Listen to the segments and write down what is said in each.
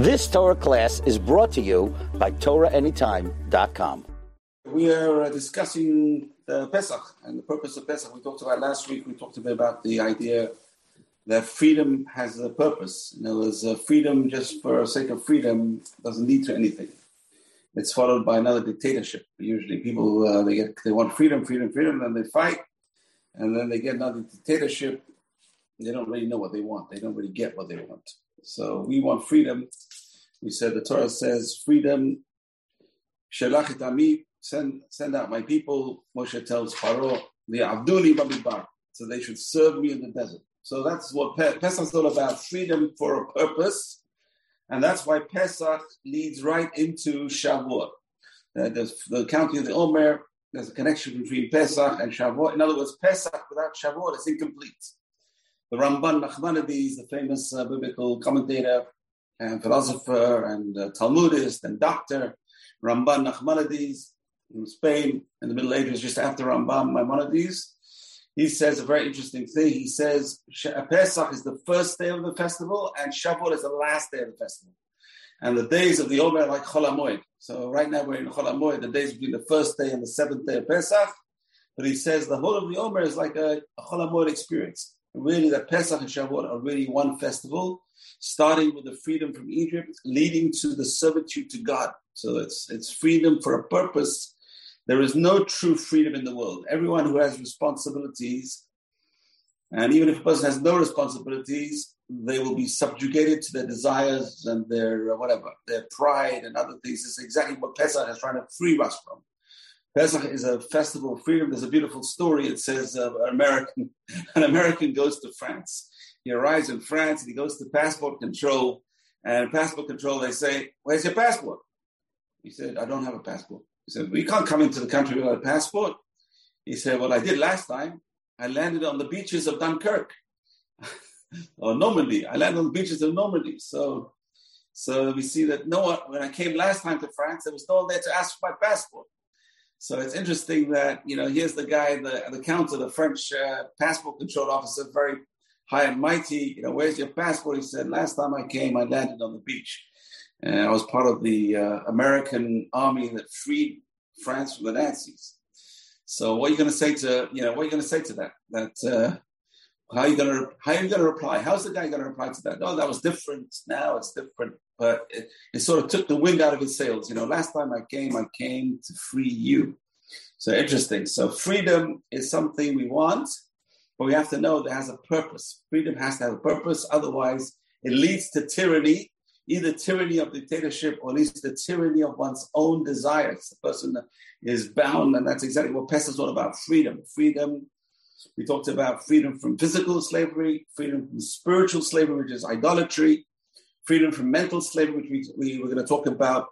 This Torah class is brought to you by TorahAnytime.com. We are uh, discussing the Pesach and the purpose of Pesach. We talked about last week, we talked a bit about the idea that freedom has a purpose. In other words, uh, freedom just for the sake of freedom doesn't lead to anything. It's followed by another dictatorship. Usually people, uh, they, get, they want freedom, freedom, freedom, and they fight, and then they get another dictatorship. They don't really know what they want. They don't really get what they want. So we want freedom. We said the Torah says freedom. Shelachit ami, send send out my people. Moshe tells Pharaoh, the Abduli Bamidbar. So they should serve me in the desert. So that's what Pesach is all about: freedom for a purpose, and that's why Pesach leads right into Shavuot. Uh, the counting of the Omer. There's a connection between Pesach and Shavuot. In other words, Pesach without Shavuot is incomplete. The Ramban Nachmanides, the famous uh, biblical commentator and philosopher and uh, Talmudist and doctor, Ramban Nachmanides in Spain in the Middle Ages, just after Rambam Maimonides. He says a very interesting thing. He says Pesach is the first day of the festival and Shavuot is the last day of the festival. And the days of the Omer are like Chol So right now we're in Chol the days between the first day and the seventh day of Pesach. But he says the whole of the Omer is like a, a experience really that Pesach and Shavuot are really one festival, starting with the freedom from Egypt, leading to the servitude to God. So it's it's freedom for a purpose. There is no true freedom in the world. Everyone who has responsibilities, and even if a person has no responsibilities, they will be subjugated to their desires and their uh, whatever, their pride and other things. It's exactly what Pesach is trying to free us from. Pesach is a festival of freedom. There's a beautiful story. It says uh, an American, an American goes to France. He arrives in France and he goes to passport control. And passport control, they say, "Where's your passport?" He said, "I don't have a passport." He said, "We can't come into the country without a passport." He said, "Well, I did last time. I landed on the beaches of Dunkirk or Normandy. I landed on the beaches of Normandy." So, so we see that no one. When I came last time to France, there was no one there to ask for my passport. So it's interesting that you know here's the guy, the the counter, the French uh, passport control officer, very high and mighty. You know, where's your passport? He said, last time I came, I landed on the beach, I was part of the uh, American army that freed France from the Nazis. So what are you going to say to you know what are you going to say to that? That uh, how are you going to how are you going to reply? How's the guy going to reply to that? Oh, that was different. Now it's different but it, it, sort of took the wind out of his sails. You know, last time I came, I came to free you. So interesting. So freedom is something we want, but we have to know that has a purpose. Freedom has to have a purpose. Otherwise, it leads to tyranny, either tyranny of dictatorship or at least the tyranny of one's own desires. The person is bound, and that's exactly what Pesach is all about freedom. Freedom. We talked about freedom from physical slavery, freedom from spiritual slavery, which is idolatry, freedom from mental slavery, which we, we were going to talk about.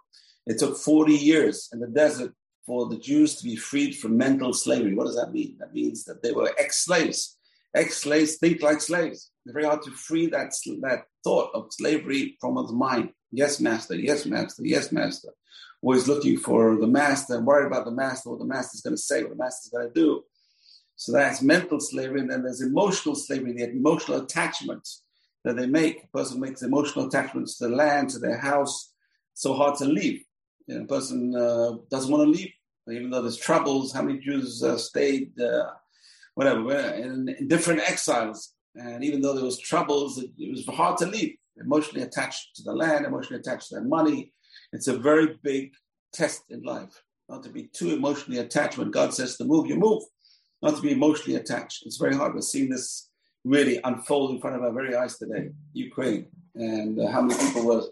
It took 40 years in the desert for the Jews to be freed from mental slavery. What does that mean? That means that they were ex slaves. Ex slaves think like slaves. It's very hard to free that, that thought of slavery from one's mind. Yes, master, yes, master, yes, master. Always looking for the master, worried about the master, what the master's going to say, what the master's going to do. So that's mental slavery. And then there's emotional slavery, the emotional attachments that they make. A person makes emotional attachments to the land, to their house. so hard to leave. You know, a person uh, doesn't want to leave, even though there's troubles. How many Jews uh, stayed, uh, whatever, in, in, different exiles? And even though there was troubles, it, it, was hard to leave. Emotionally attached to the land, emotionally attached to their money. It's a very big test in life. Not to be too emotionally attached. When God says to move, you move. Not to be emotionally attached. It's very hard. We're seeing this really unfold in front of our very eyes today, Ukraine, and uh, how many people were,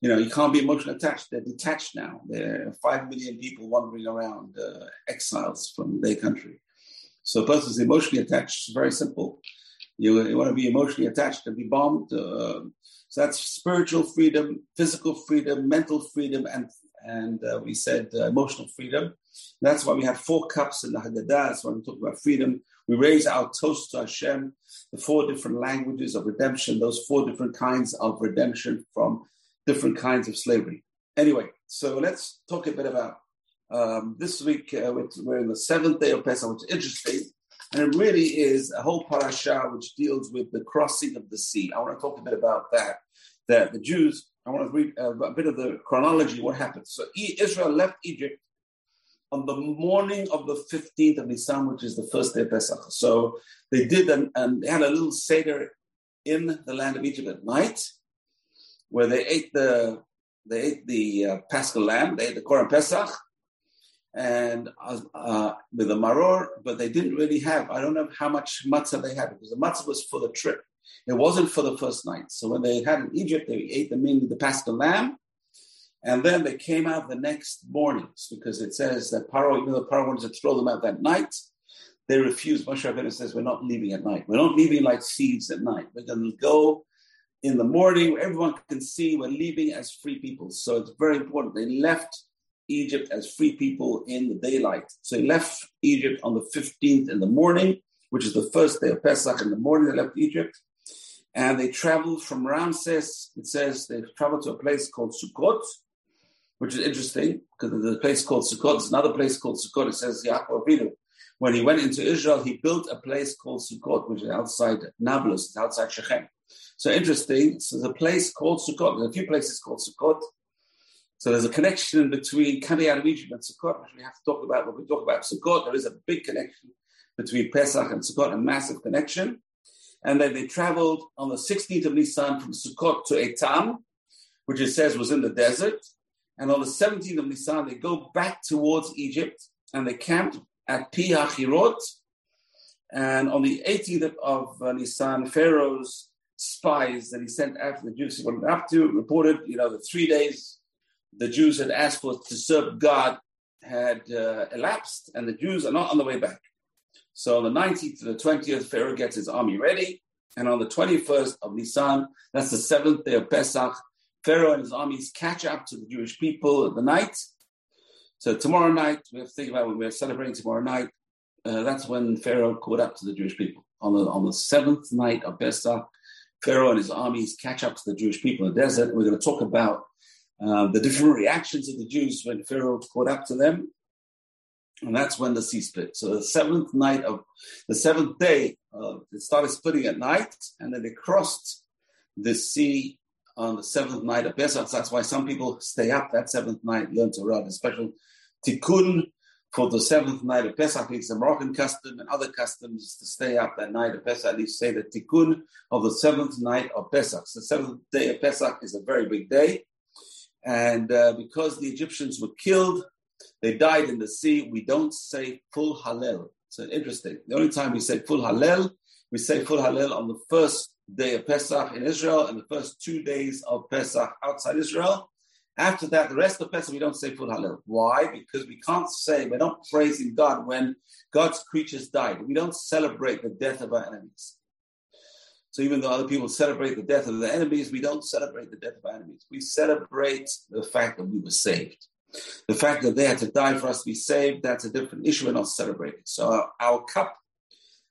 you know, you can't be emotionally attached. They're detached now. There are five million people wandering around, uh, exiles from their country. So a person is emotionally attached. It's very simple. You, you want to be emotionally attached and be bombed. Uh, so that's spiritual freedom, physical freedom, mental freedom, and and uh, we said uh, emotional freedom. That's why we have four cups in the Haggadah. That's why we talk about freedom. We raise our toast to Hashem, the four different languages of redemption, those four different kinds of redemption from different kinds of slavery. Anyway, so let's talk a bit about um, this week. Uh, we're in the seventh day of Pesach, which is interesting. And it really is a whole parasha which deals with the crossing of the sea. I want to talk a bit about that. that the Jews, I want to read uh, a bit of the chronology, what happened. So Israel left Egypt on the morning of the 15th of Nisan, which is the first day of Pesach. So they did, an, and they had a little Seder in the land of Egypt at night, where they ate the they ate the uh, Paschal lamb, they ate the Korban Pesach, and uh, with the maror, but they didn't really have. I don't know how much matzah they had because the matzah was for the trip. It wasn't for the first night. So when they had in Egypt, they ate the mainly the Paschal lamb, and then they came out the next mornings because it says that Paro, even though Paro wanted to throw them out that night, they refused. Moshe Rabbeinu says, "We're not leaving at night. We're not leaving like seeds at night. We're going to go in the morning everyone can see we're leaving as free people." So it's very important. They left Egypt as free people in the daylight. So they left Egypt on the 15th in the morning, which is the first day of Pesach. In the morning, they left Egypt. And they traveled from Ramses, it says they traveled to a place called Sukkot, which is interesting because there's a place called Sukkot. There's another place called Sukkot. It says Yaakov. When he went into Israel, he built a place called Sukkot, which is outside Nablus, it's outside Shechem. So interesting. So the place called Sukkot. There's a few places called Sukkot. So there's a connection between coming out of Egypt and Sukkot, which we have to talk about when we talk about Sukkot. There is a big connection between Pesach and Sukkot, a massive connection. And then they traveled on the 16th of Nisan from Sukkot to Etam, which it says was in the desert. And on the 17th of Nisan, they go back towards Egypt and they camped at Pi Hachirot. And on the 18th of uh, Nisan, Pharaoh's spies that he sent after the Jews went up to reported, you know, the three days the Jews had asked for to serve God had uh, elapsed, and the Jews are not on the way back. So on the 19th to the 20th, Pharaoh gets his army ready. And on the 21st of Nisan, that's the seventh day of Pesach, Pharaoh and his armies catch up to the Jewish people at the night. So tomorrow night, we have to think about when we're celebrating tomorrow night. Uh, that's when Pharaoh caught up to the Jewish people. On the, on the seventh night of Pesach, Pharaoh and his armies catch up to the Jewish people in the desert. We're going to talk about uh, the different reactions of the Jews when Pharaoh caught up to them. And that's when the sea split. So the seventh night of the seventh day, uh, it started splitting at night, and then they crossed the sea on the seventh night of Pesach. That's why some people stay up that seventh night, learn to run a special tikkun for the seventh night of Pesach. It's a Moroccan custom and other customs to stay up that night of Pesach. At least say the tikkun of the seventh night of Pesach. So the seventh day of Pesach is a very big day. And uh, because the Egyptians were killed, they died in the sea, we don't say full Hallel. So interesting. The only time we say full Hallel, we say full Hallel on the first day of Pesach in Israel and the first two days of Pesach outside Israel. After that, the rest of Pesach, we don't say full Hallel. Why? Because we can't say, we're not praising God when God's creatures died. We don't celebrate the death of our enemies. So even though other people celebrate the death of their enemies, we don't celebrate the death of our enemies. We celebrate the fact that we were saved. The fact that they had to die for us to be saved, that's a different issue. We're not celebrating. So our, our cup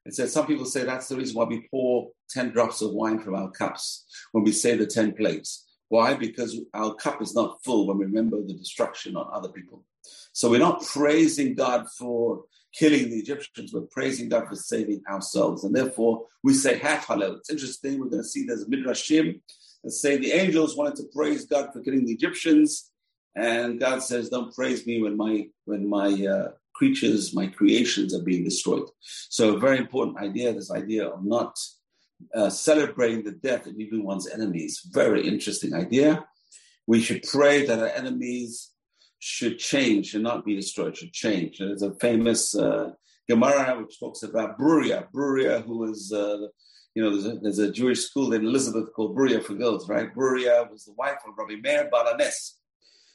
it says some people say that's the reason why we pour 10 drops of wine from our cups when we say the 10 plagues. Why? Because our cup is not full when we remember the destruction on other people. So we're not praising God for killing the Egyptians, we're praising God for saving ourselves. And therefore, we say Hallel. It's interesting, we're going to see there's Midrashim that say the angels wanted to praise God for killing the Egyptians. And God says, "Don't praise me when my when my uh, creatures, my creations are being destroyed. So, a very important idea this idea of not uh, celebrating the death of even one's enemies. Very interesting idea. We should pray that our enemies should change should not be destroyed, should change. There's a famous uh, Gemara which talks about Bruria, Bruria, who was, uh, you know, there's a, there's a, Jewish school in Elizabeth called Bruria for girls, right? Bruria was the wife of Rabbi Meir Baal HaNes.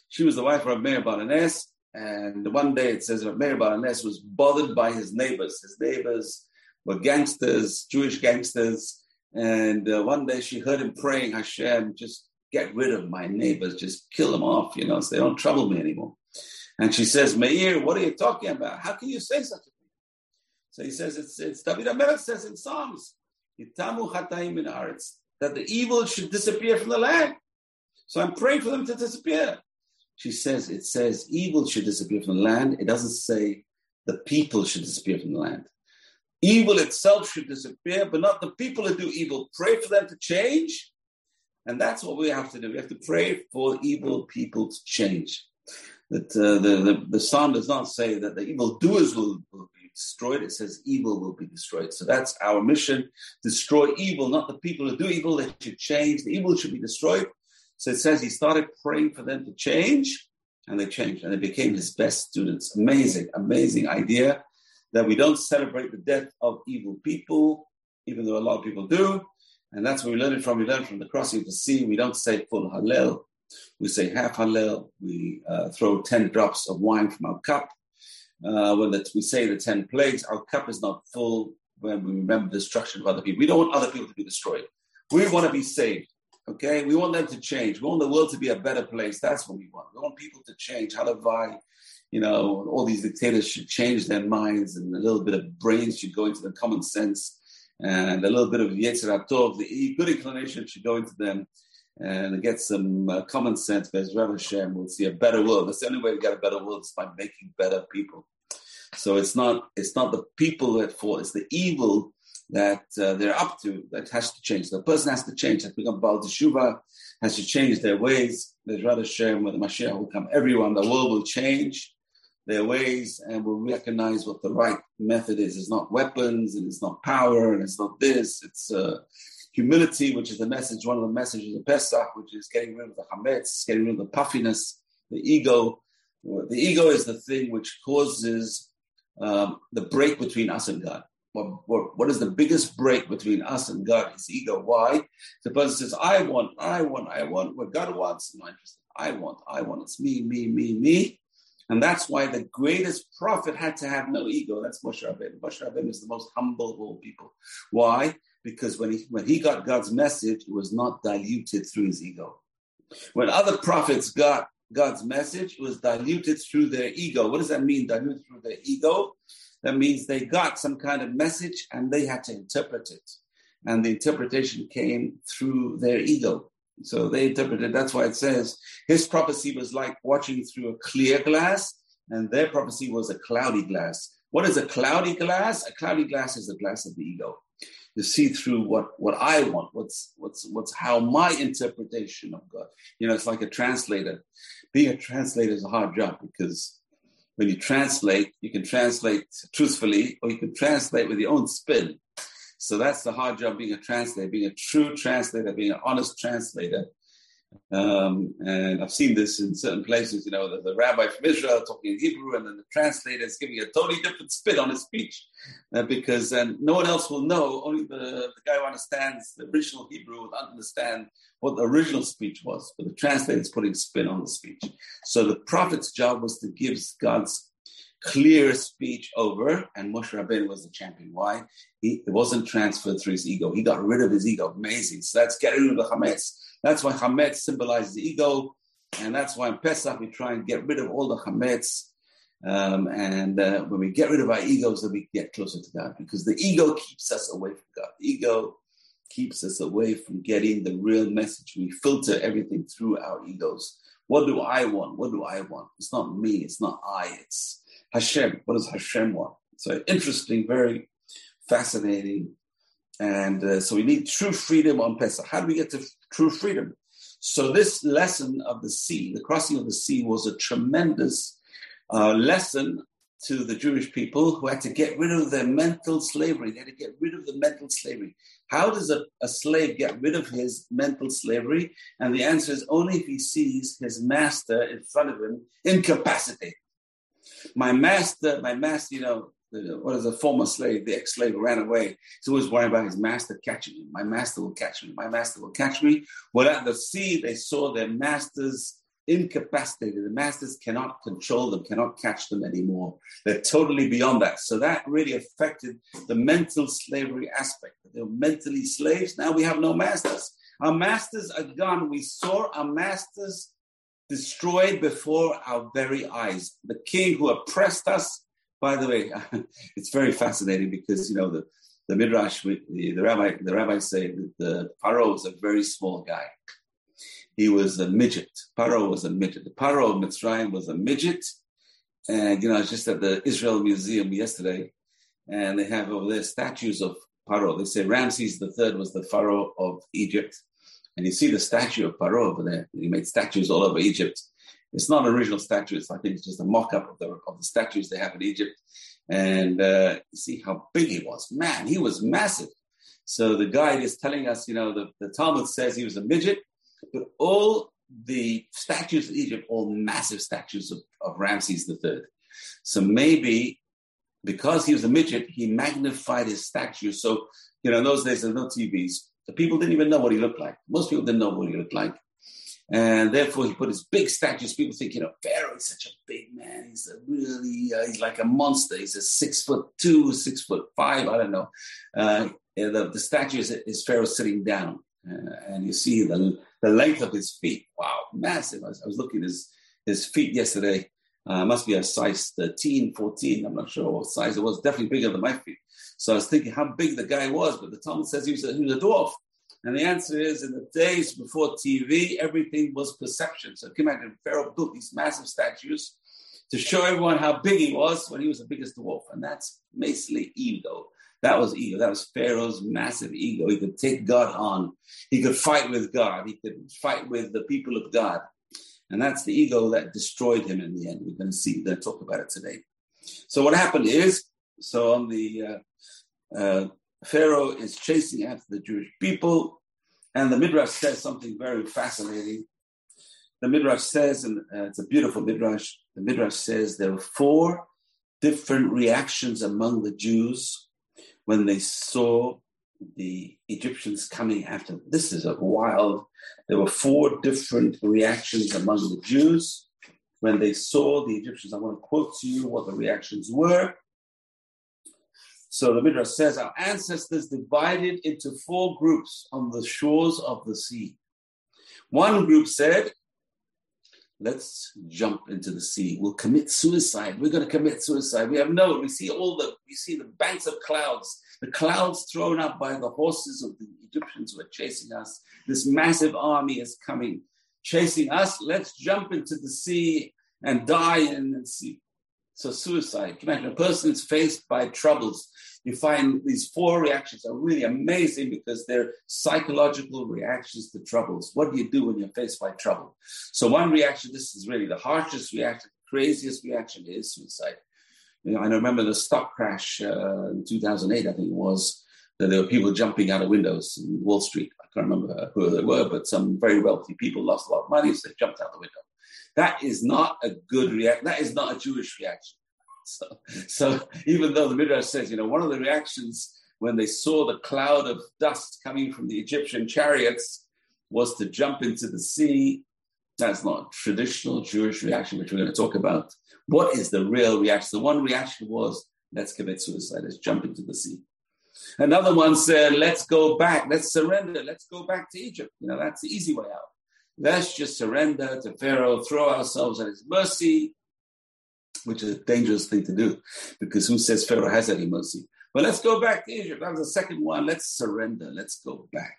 She was the wife of Rabbi Meir Baal HaNes, and one day it says that Meir Baal HaNes was bothered by his neighbors. His neighbors were gangsters, Jewish gangsters. And uh, one day she heard him praying, Hashem, just get rid of my neighbors, just kill them off, you know, so they don't trouble me anymore. And she says, Meir, what are you talking about? How can you say such a thing? So he says, it's, it's David HaMelech says in Psalms, that the evil should disappear from the land. So I'm praying for them to disappear she says it says evil should disappear from the land. It doesn't say the people should disappear from the land. Evil itself should disappear, but not the people who do evil. Pray for them to change, And that's what we have to do. We have to pray for evil people to change. That uh, the, the, the psalm does not say that the evil doers will, will be destroyed. It says evil will be destroyed. So that's our mission. Destroy evil, not the people who do evil. They should change. The evil should be destroyed. So it says he started praying for them to change and they changed and they became his best students. Amazing, amazing idea that we don't celebrate the death of evil people, even though a lot of people do. And that's where we learn it from. We learn from the crossing of the sea. We don't say full Hallel. We say half Hallel. We uh, throw 10 drops of wine from our cup. Uh, when the, we say the 10 plagues, our cup is not full when we remember the destruction of other people. We don't want other people to be destroyed. We want to be saved. Okay, we want them to change. We want the world to be a better place. That's what we want. We want people to change. Halavai, you know, all these dictators should change their minds, and a little bit of brains should go into the common sense, and a little bit of Yetzer Tov, the good inclination should go into them, and get some uh, common sense. Rav Hashem will see a better world. That's the only way to get a better world is by making better people. So it's not it's not the people that fall; it's the evil that uh, they're up to that has to change. The person has to change, has to become Baal Teshuva, has to change their ways. There's rather Shem, when the Mashiach will come, everyone, the world will change their ways and will recognize what the right method is. It's not weapons and it's not power and it's not this. It's uh, humility, which is the message, one of the messages of Pesach, which is getting rid of the chametz, getting rid of the puffiness, the ego. The ego is the thing which causes um, the break between us and God what, what, what is the biggest break between us and God is ego. Why? The person says, I want, I want, I want what God wants. I'm not interested. I want, I want. It's me, me, me, me. And that's why the greatest prophet had to have no ego. That's Moshe Rabbeinu. Moshe Rabbeinu is the most humble of all people. Why? Because when he, when he got God's message, it was not diluted through his ego. When other prophets got God's message, it was diluted through their ego. What does that mean, diluted through their ego? That means they got some kind of message and they had to interpret it. And the interpretation came through their ego. So they interpreted, that's why it says his prophecy was like watching through a clear glass, and their prophecy was a cloudy glass. What is a cloudy glass? A cloudy glass is the glass of the ego. You see through what, what I want, what's what's what's how my interpretation of God. You know, it's like a translator. Being a translator is a hard job because when you translate, you can translate truthfully or you can translate with your own spin. So that's the hard job being a translator, being a true translator, being an honest translator. Um, and I've seen this in certain places, you know, the, the, rabbi from Israel talking in Hebrew, and then the translator is giving a totally different spin on his speech uh, because and no one else will know. Only the, the guy who understands the original Hebrew will understand what the original speech was, but the translator is putting spin on the speech. So the prophet's job was to give God's clear speech over, and Moshe Rabbeinu was the champion. Why? He, it wasn't transferred through his ego. He got rid of his ego. Amazing. So that's getting rid of the chametz. That's why chametz symbolizes the ego, and that's why in Pesach we try and get rid of all the chametz. Um, and uh, when we get rid of our egos, then we get closer to God because the ego keeps us away from God. The ego keeps us away from getting the real message. We filter everything through our egos. What do I want? What do I want? It's not me. It's not I. It's Hashem. What does Hashem want? So interesting, very fascinating. And uh, so we need true freedom on Pesach. How do we get to true freedom? So this lesson of the sea, the crossing of the sea, was a tremendous uh, lesson to the Jewish people who had to get rid of their mental slavery. They had to get rid of the mental slavery. How does a, a slave get rid of his mental slavery? And the answer is only if he sees his master in front of him incapacitated. My master, my master, you know, what is a former slave, the ex-slave ran away. He's always worried about his master catching him. My master will catch me. My master will catch me. Well, at the sea, they saw their masters incapacitated. The masters cannot control them, cannot catch them anymore. They're totally beyond that. So that really affected the mental slavery aspect. They were mentally slaves. Now we have no masters. Our masters are gone. We saw our masters destroyed before our very eyes. The king who oppressed us, by the way, it's very fascinating because, you know, the, the Midrash, the, the rabbi, the rabbis say that the Paro was a very small guy he was a midget. Paro was a midget. The Paro of Mitzrayim was a midget. And, you know, I was just at the Israel Museum yesterday, and they have over there statues of Paro. They say Ramses III was the Pharaoh of Egypt. And you see the statue of Paro over there. He made statues all over Egypt. It's not an original statue. It's, I think it's just a mock-up of the, of the statues they have in Egypt. And uh, you see how big he was. Man, he was massive. So the guide is telling us, you know, the, the Talmud says he was a midget, but all the statues in Egypt, all massive statues of, of Ramses III. So maybe because he was a midget, he magnified his statue. So, you know, in those days, there's no TVs. The people didn't even know what he looked like. Most people didn't know what he looked like. And therefore, he put his big statues. People think, you know, Pharaoh is such a big man. He's a really, uh, he's like a monster. He's a six foot two, six foot five. I don't know. Uh, the, the statue is, is Pharaoh sitting down. Uh, and you see the, the length of his feet. Wow, massive. I was, I was looking at his, his feet yesterday. Uh, must be a size 13, 14. I'm not sure what size it was. Definitely bigger than my feet. So I was thinking how big the guy was, but the Talmud says he was a, he was a dwarf. And the answer is in the days before TV, everything was perception. So you imagine Pharaoh built these massive statues to show everyone how big he was when he was the biggest dwarf. And that's basically ego. That was ego. That was Pharaoh's massive ego. He could take God on. He could fight with God. He could fight with the people of God. And that's the ego that destroyed him in the end. We're going to see, we're going to talk about it today. So what happened is, so on the uh, uh, Pharaoh is chasing after the Jewish people, and the Midrash says something very fascinating. The Midrash says, and uh, it's a beautiful Midrash, the Midrash says there were four different reactions among the Jews when they saw the Egyptians coming after them. This is a wild, there were four different reactions among the Jews when they saw the Egyptians. I want to quote to you what the reactions were. So the Midrash says, Our ancestors divided into four groups on the shores of the sea. One group said, Let's jump into the sea. We'll commit suicide. We're going to commit suicide. We have no, we see all the, we see the banks of clouds, the clouds thrown up by the horses of the Egyptians who are chasing us. This massive army is coming, chasing us. Let's jump into the sea and die in the sea. So suicide. Imagine a person is faced by troubles. You find these four reactions are really amazing because they're psychological reactions to troubles. What do you do when you're faced by trouble? So one reaction, this is really the harshest reaction, craziest reaction is suicide. You know, I remember the stock crash uh, in 2008, I think it was, that there were people jumping out of windows in Wall Street. I can't remember who they were, but some very wealthy people lost a lot of money, so they jumped out the window. That is not a good reaction. That is not a Jewish reaction. So, so even though the Midrash says, you know, one of the reactions when they saw the cloud of dust coming from the Egyptian chariots was to jump into the sea. That's not traditional Jewish reaction, which we're going to talk about. What is the real reaction? The one reaction was, let's commit suicide, let's jump into the sea. Another one said, let's go back, let's surrender, let's go back to Egypt. You know, that's the easy way out. Let's just surrender to Pharaoh, throw ourselves at his mercy, which is a dangerous thing to do because who says Pharaoh has any mercy? But let's go back to Egypt. That was the second one. Let's surrender. Let's go back.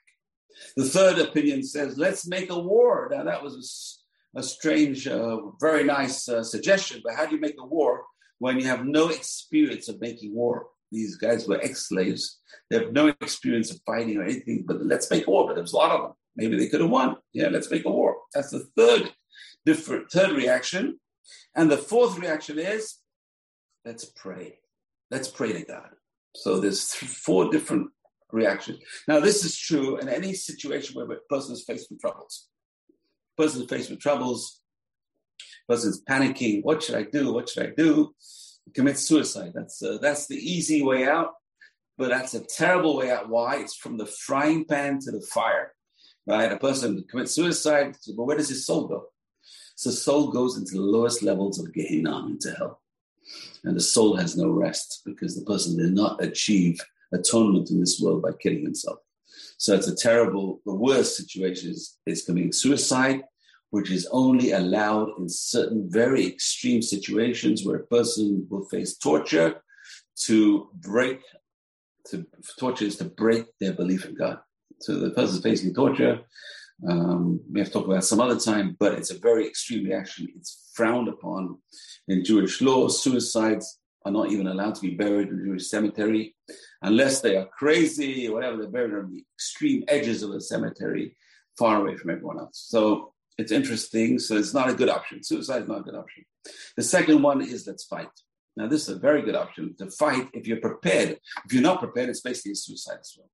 The third opinion says, let's make a war. Now, that was a, a strange, uh, very nice uh, suggestion, but how do you make a war when you have no experience of making war? These guys were ex slaves. They have no experience of fighting or anything, but let's make war. But there's a lot of them. Maybe they could have won. Yeah, let's make a war. That's the third different third reaction. And the fourth reaction is let's pray. Let's pray to God. So there's four different reactions. Now, this is true in any situation where a person is faced with troubles. Person is faced with troubles, person is panicking. What should I do? What should I do? Commit suicide. That's uh, that's the easy way out, but that's a terrible way out. Why? It's from the frying pan to the fire, right? A person commits suicide, but where does his soul go? So soul goes into the lowest levels of Gehenna, into hell. And the soul has no rest because the person did not achieve atonement in this world by killing himself. So it's a terrible, the worst situation is, is committing suicide, which is only allowed in certain very extreme situations where a person will face torture to break, to torture is to break their belief in God. So the is facing torture um, we have to talk about some other time, but it's a very extreme reaction. It's frowned upon in Jewish law. Suicides are not even allowed to be buried in Jewish cemetery unless they are crazy or whatever. They're buried on the extreme edges of the cemetery. far away from everyone else. So it's interesting. So it's not a good option. Suicide is not a good option. The second one is let's fight. Now, this is a very good option to fight if you're prepared. If you're not prepared, it's basically a suicide as well.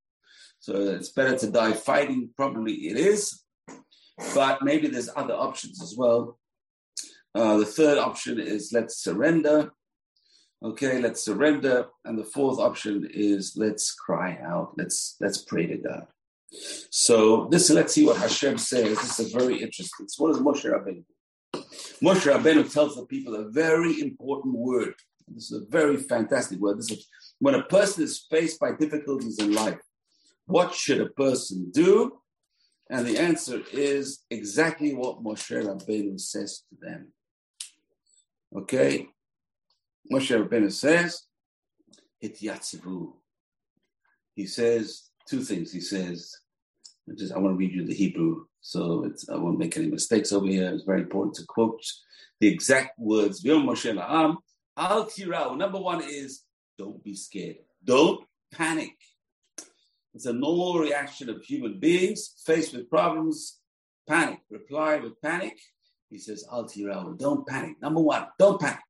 So it's better to die fighting. Probably it is, but maybe there's other options as well. Uh, the third option is let's surrender. Okay, let's surrender. And the fourth option is let's cry out. Let's let's pray to God. So this, let's see what Hashem says. This is very interesting. So what does Moshe Rabbeinu do? Moshe Rabbeinu tells the people a very important word. This is a very fantastic word. This is when a person is faced by difficulties in life. What should a person do? And the answer is exactly what Moshe Rabbeinu says to them. Okay? Moshe Rabbeinu says, Hityatzivu. He says two things. He says, I, just, I want to read you the Hebrew, so I won't make any mistakes over here. It's very important to quote the exact words. Moshe Al. Number one is, don't be scared. Don't panic. It's a normal reaction of human beings faced with problems. Panic. Reply with panic. He says, Al. Don't panic. Number one, don't panic.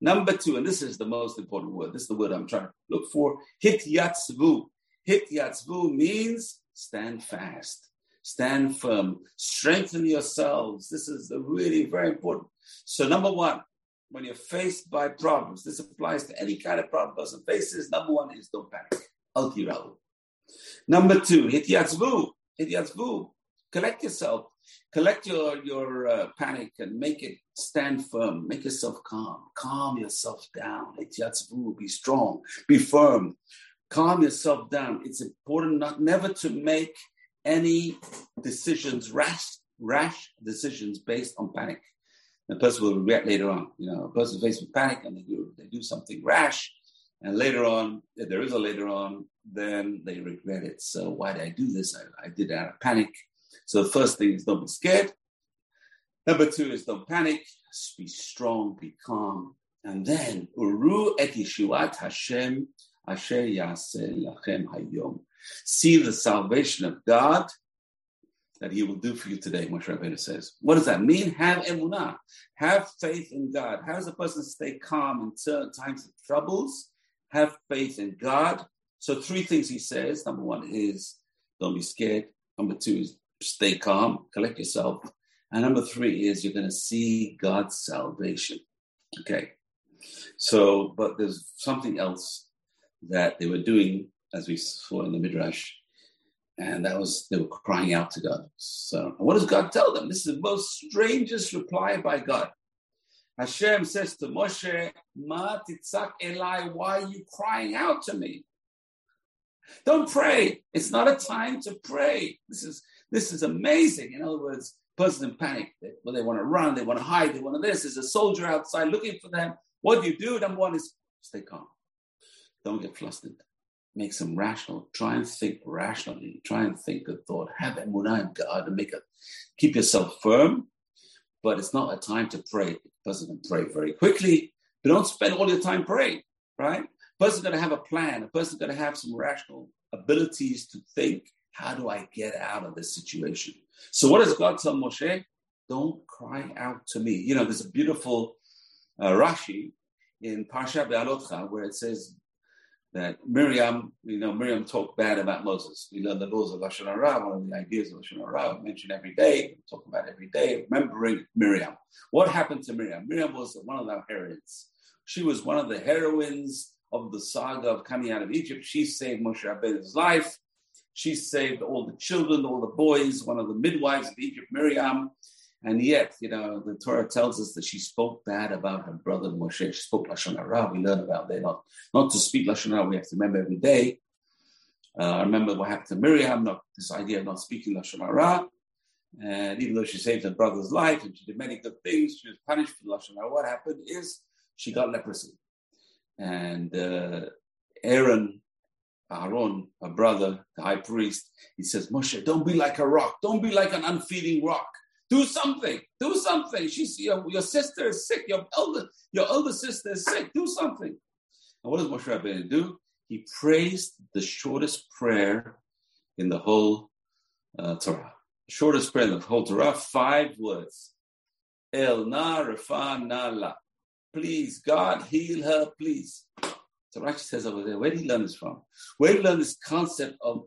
Number two, and this is the most important word. This is the word I'm trying to look for. Hityatzvu. Hityatzvu means stand fast, stand firm, strengthen yourselves. This is really very important. So, number one, when you're faced by problems, this applies to any kind of problem person faces. Number one is don't panic. Al Number two, hityatzvu. Hityatzvu. Collect yourself. Collect your, your uh, panic and make it stand firm. Make yourself calm. Calm yourself down. Hityatzvu. Be strong. Be firm calm yourself down. It's important not never to make any decisions, rash, rash decisions based on panic. The person will regret later on. You know, a person faced with panic and they do they do something rash, and later on, if there is a later on, then they regret it. So why did I do this? I, I did it out of panic. So the first thing is don't be scared. Number two is don't panic. Be strong, be calm, and then uru et yeshuat Hashem Asher lachem hayom. See the salvation of God that He will do for you today, Moshe Rabbeinu says. What does that mean? Have emunah. Have faith in God. How does a person stay calm in certain times of troubles? Have faith in God. So three things he says. Number one is don't be scared. Number two is stay calm, collect yourself. And number three is you're going to see God's salvation. Okay. So, but there's something else that they were doing, as we saw in the Midrash, and that was they were crying out to God. So, what does God tell them? This is the most strangest reply by God. Hashem says to Moshe, Ma titzak Eli, why are you crying out to me? Don't pray. It's not a time to pray. This is this is amazing. In other words, person in panic. They, well, they want to run, they want to hide, they want to this. There's a soldier outside looking for them. What do you do? Number one is stay calm. Don't get flustered. Make some rational. Try and think rationally. Try and think a thought. Have emunah in God and make a keep yourself firm. But it's not a time to pray. A person can pray very quickly, but don't spend all your time praying. Right? A person's going to have a plan. A person's going to have some rational abilities to think. How do I get out of this situation? So what does God tell Moshe? Don't cry out to me. You know, there's a beautiful uh, Rashi in Parsha Beha'alotcha where it says, that Miriam, you know, Miriam talked bad about Moses. We learn the laws of Lashon Hara, one of the ideas of Lashon Hara, mentioned every day, talk about every day, remembering Miriam. What happened to Miriam? Miriam was one of our heroines. She was one of the heroines of the saga of coming out of Egypt. She saved Moshe Rabbeinu's life. She saved all the children, all the boys, one of the midwives of Egypt, Miriam. And yet, you know, the Torah tells us that she spoke bad about her brother Moshe. She spoke Lashon Hara. We learn about that. Not, not to speak Lashon Hara, we have to remember every day. Uh, I remember what happened to Miriam, not this idea of not speaking Lashon Hara. And even though she saved her brother's life and she did many good things, she was punished for Lashon Hara. What happened is she got leprosy. And uh, Aaron, Aaron, her brother, the high priest, he says, Moshe, don't be like a rock. Don't be like an unfeeling rock. Do something. Do something. She's your, your sister is sick. Your elder, your sister is sick. Do something. And what does Moshe Rabbeinu do? He prays the shortest prayer in the whole uh, Torah. shortest prayer in the whole Torah, five words. El na refa na la. Please, God, heal her, please. So Rashi says over there, where did he learn this from? Where did he learn this concept of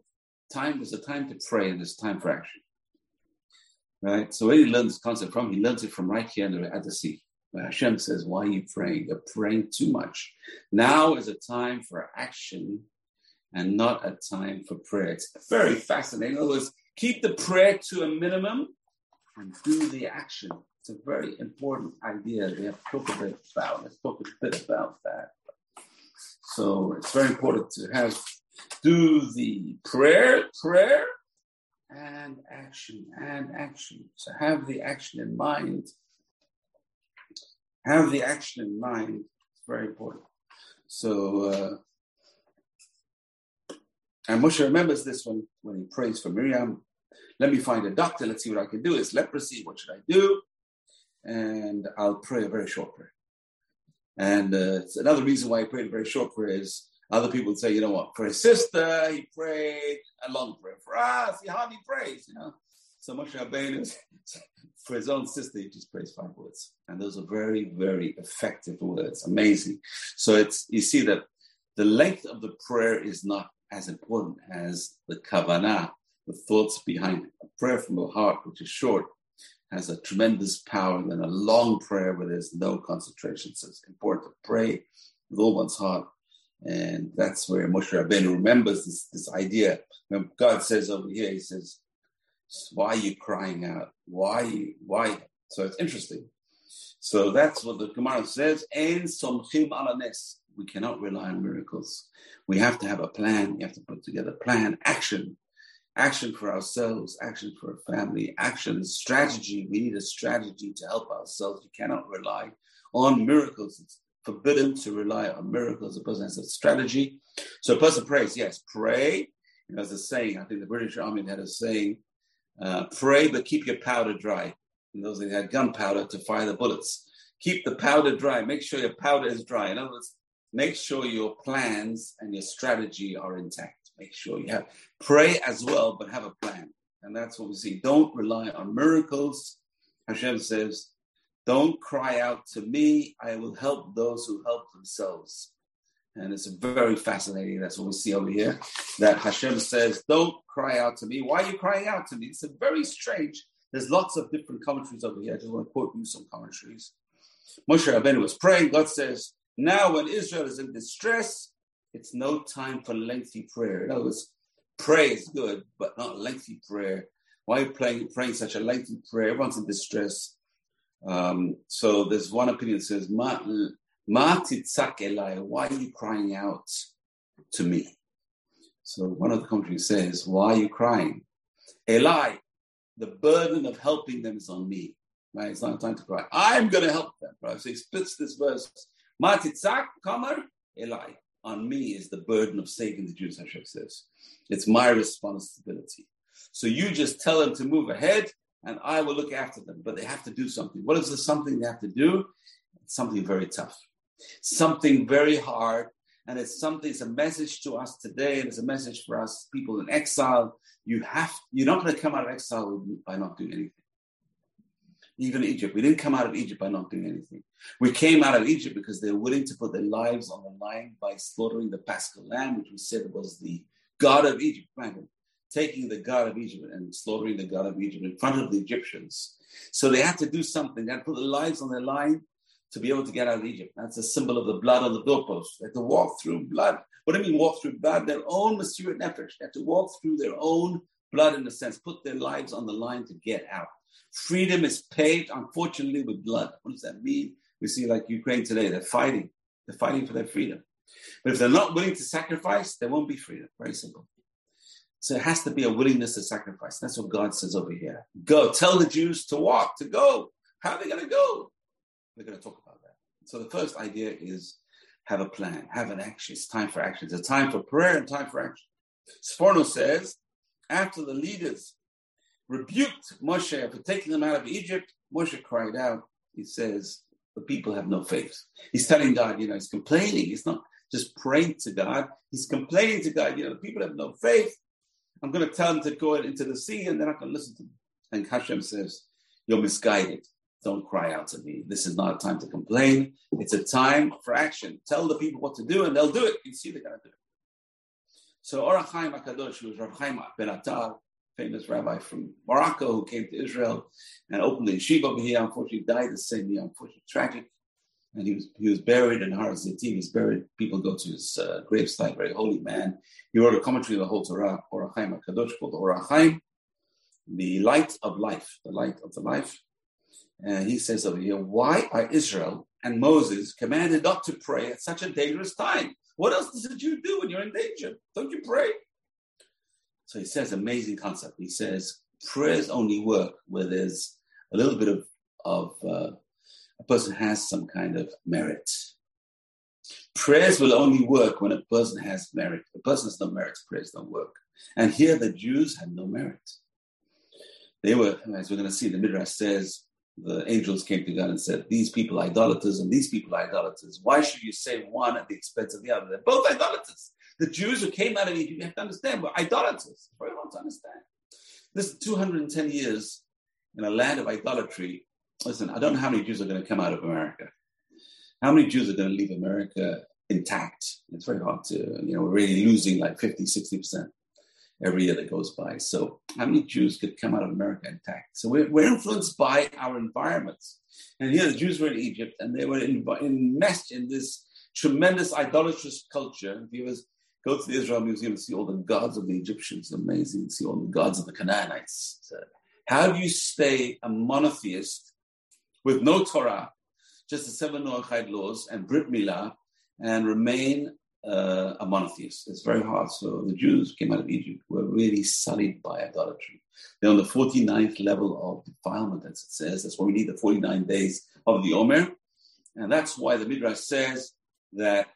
time was a time to pray and there's time for action? Right? So where he learn this concept from? He learns it from right here at the sea. Where Hashem says, Why are you praying? You're praying too much. Now is a time for action and not a time for prayer. It's very fascinating. In other words, keep the prayer to a minimum and do the action. It's a very important idea we have to talk a bit about. Let's talk a bit about that. So it's very important to have do the prayer, prayer, and action, and action. So have the action in mind. Have the action in mind. It's very important. So uh, and Moshe remembers this when, when he prays for Miriam. Let me find a doctor. Let's see what I can do. It's leprosy. What should I do? And I'll pray a very short prayer. And uh, it's another reason why I prayed a very short prayer is other people would say, you know what, for his sister, he prayed a long prayer. For us, he hardly prays, you know. So Moshe Rabbeinu, for his own sister, he just prays five words. And those are very, very effective words. Amazing. So it's you see that the length of the prayer is not as important as the kavanah, the thoughts behind it. A prayer from the heart, which is short, has a tremendous power than a long prayer where there's no concentration. So it's important to pray with all one's heart. And that's where Moshe Rabbeinu remembers this, this idea. When God says over here, he says, why are you crying out? Why, why? So it's interesting. So that's what the Gemara says. En somchim alanes. We cannot rely on miracles. We have to have a plan. We have to put together plan, action, action for ourselves, action for a family, action, strategy. We need a strategy to help ourselves. You cannot rely on miracles. It's forbidden to rely on miracles. A person has a strategy. So a person prays, yes, pray. You know, as a saying, I think the British Army had a saying, uh, pray, but keep your powder dry. And those they had gunpowder to fire the bullets. Keep the powder dry. Make sure your powder is dry. In other words, make sure your plans and your strategy are intact. Make sure you have pray as well, but have a plan. And that's what we see. Don't rely on miracles. Hashem says, Don't cry out to me. I will help those who help themselves. And it's very fascinating. That's what we see over here. That Hashem says, Don't cry out to me. Why are you crying out to me? It's a very strange. There's lots of different commentaries over here. I just want to quote you some commentaries. Moshe Rabbeinu was praying. God says, now, when Israel is in distress, it's no time for lengthy prayer. In other words, pray is good, but not lengthy prayer. Why are you praying, praying such a lengthy prayer? Everyone's in distress. Um, so there's one opinion that says, Ma, ma elai, why are you crying out to me? So one of the commentaries says, why are you crying? Eli, the burden of helping them is on me. Right? It's not time to cry. I'm going to help them. Right? So he splits this verse Matitzak, Kamar, Eli. On me is the burden of saving the Jews, Hashem says. It's my responsibility. So you just tell them to move ahead and I will look after them. But they have to do something. What is the something they have to do? It's something very tough, something very hard. And it's something, it's a message to us today, and it's a message for us people in exile. You have, you're not going to come out of exile by not doing anything even Egypt. We didn't come out of Egypt by not doing anything. We came out of Egypt because they were willing to put their lives on the line by slaughtering the Paschal lamb, which we said was the God of Egypt. Imagine taking the God of Egypt and slaughtering the God of Egypt in front of the Egyptians. So they had to do something. They had to put their lives on their line to be able to get out of Egypt. That's a symbol of the blood on the doorpost. They had to walk through blood. What do you mean walk through blood? Their own Mesirat Nefesh. They had to walk through their own blood in a sense, put their lives on the line to get out. Freedom is paid, unfortunately, with blood. What does that mean? We see like Ukraine today, they're fighting. They're fighting for their freedom. But if they're not willing to sacrifice, there won't be freedom. Very simple. So it has to be a willingness to sacrifice. That's what God says over here. Go. Tell the Jews to walk, to go. How are they going to go? We're going to talk about that. So the first idea is have a plan, have an action. It's time for action. It's a time for prayer and time for action. Sforno says, after the leaders rebuked Moshe for taking them out of Egypt, Moshe cried out. He says, The people have no faith. He's telling God, you know, he's complaining. He's not just praying to God. He's complaining to God, you know, the people have no faith. I'm going to tell them to go into the sea and they're not going to listen to me. And Hashem says, You're misguided. Don't cry out to me. This is not a time to complain. It's a time for action. Tell the people what to do, and they'll do it. You see, they're going to do it. So Ohr HaChaim HaKadosh was Rav Ben Attar, famous rabbi from Morocco who came to Israel and opened the yeshiva over here. Unfortunately, died the same year. Unfortunately, tragic. And he was he was buried in Har Zitim. He's buried. People go to his uh, gravesite. Very holy man. He wrote a commentary on the whole Torah, Ohr HaChaim HaKadosh, called Ohr HaChaim, the light of life, the light of the life. And he says over here, why are Israel and Moses commanded not to pray at such a dangerous time? What else does a Jew do when you're in danger? Don't you pray? So he says, amazing concept. He says, prayers only work where there's a little bit of, of uh, person has some kind of merit. Prayers will only work when a person has merit. A person has no merit, prayers don't work. And here the Jews had no merit. They were, as we're going to see, the Midrash says, the angels came to God and said, These people are idolaters and these people are idolaters. Why should you say one at the expense of the other? They're both idolaters. The Jews who came out of Egypt, you have to understand, were idolaters. It's very hard to understand. This is 210 years in a land of idolatry. Listen, I don't know how many Jews are going to come out of America. How many Jews are going to leave America intact? It's very hard to, you know, we're really losing like 50, 60% every year that goes by. So, how many Jews could come out of America intact? So, we're, we're influenced by our environments. And here, the Jews were in Egypt and they were enmeshed in this tremendous idolatrous culture. If you go to the Israel Museum and see all the gods of the Egyptians, amazing. See all the gods of the Canaanites. So how do you stay a monotheist with no Torah, just the seven Noachide laws and Brit Milah, and remain uh, a monotheist. It's very hard. So the Jews came out of Egypt were really sullied by idolatry. They're on the 49th level of defilement, as it says. That's why we need the 49 days of the Omer. And that's why the Midrash says that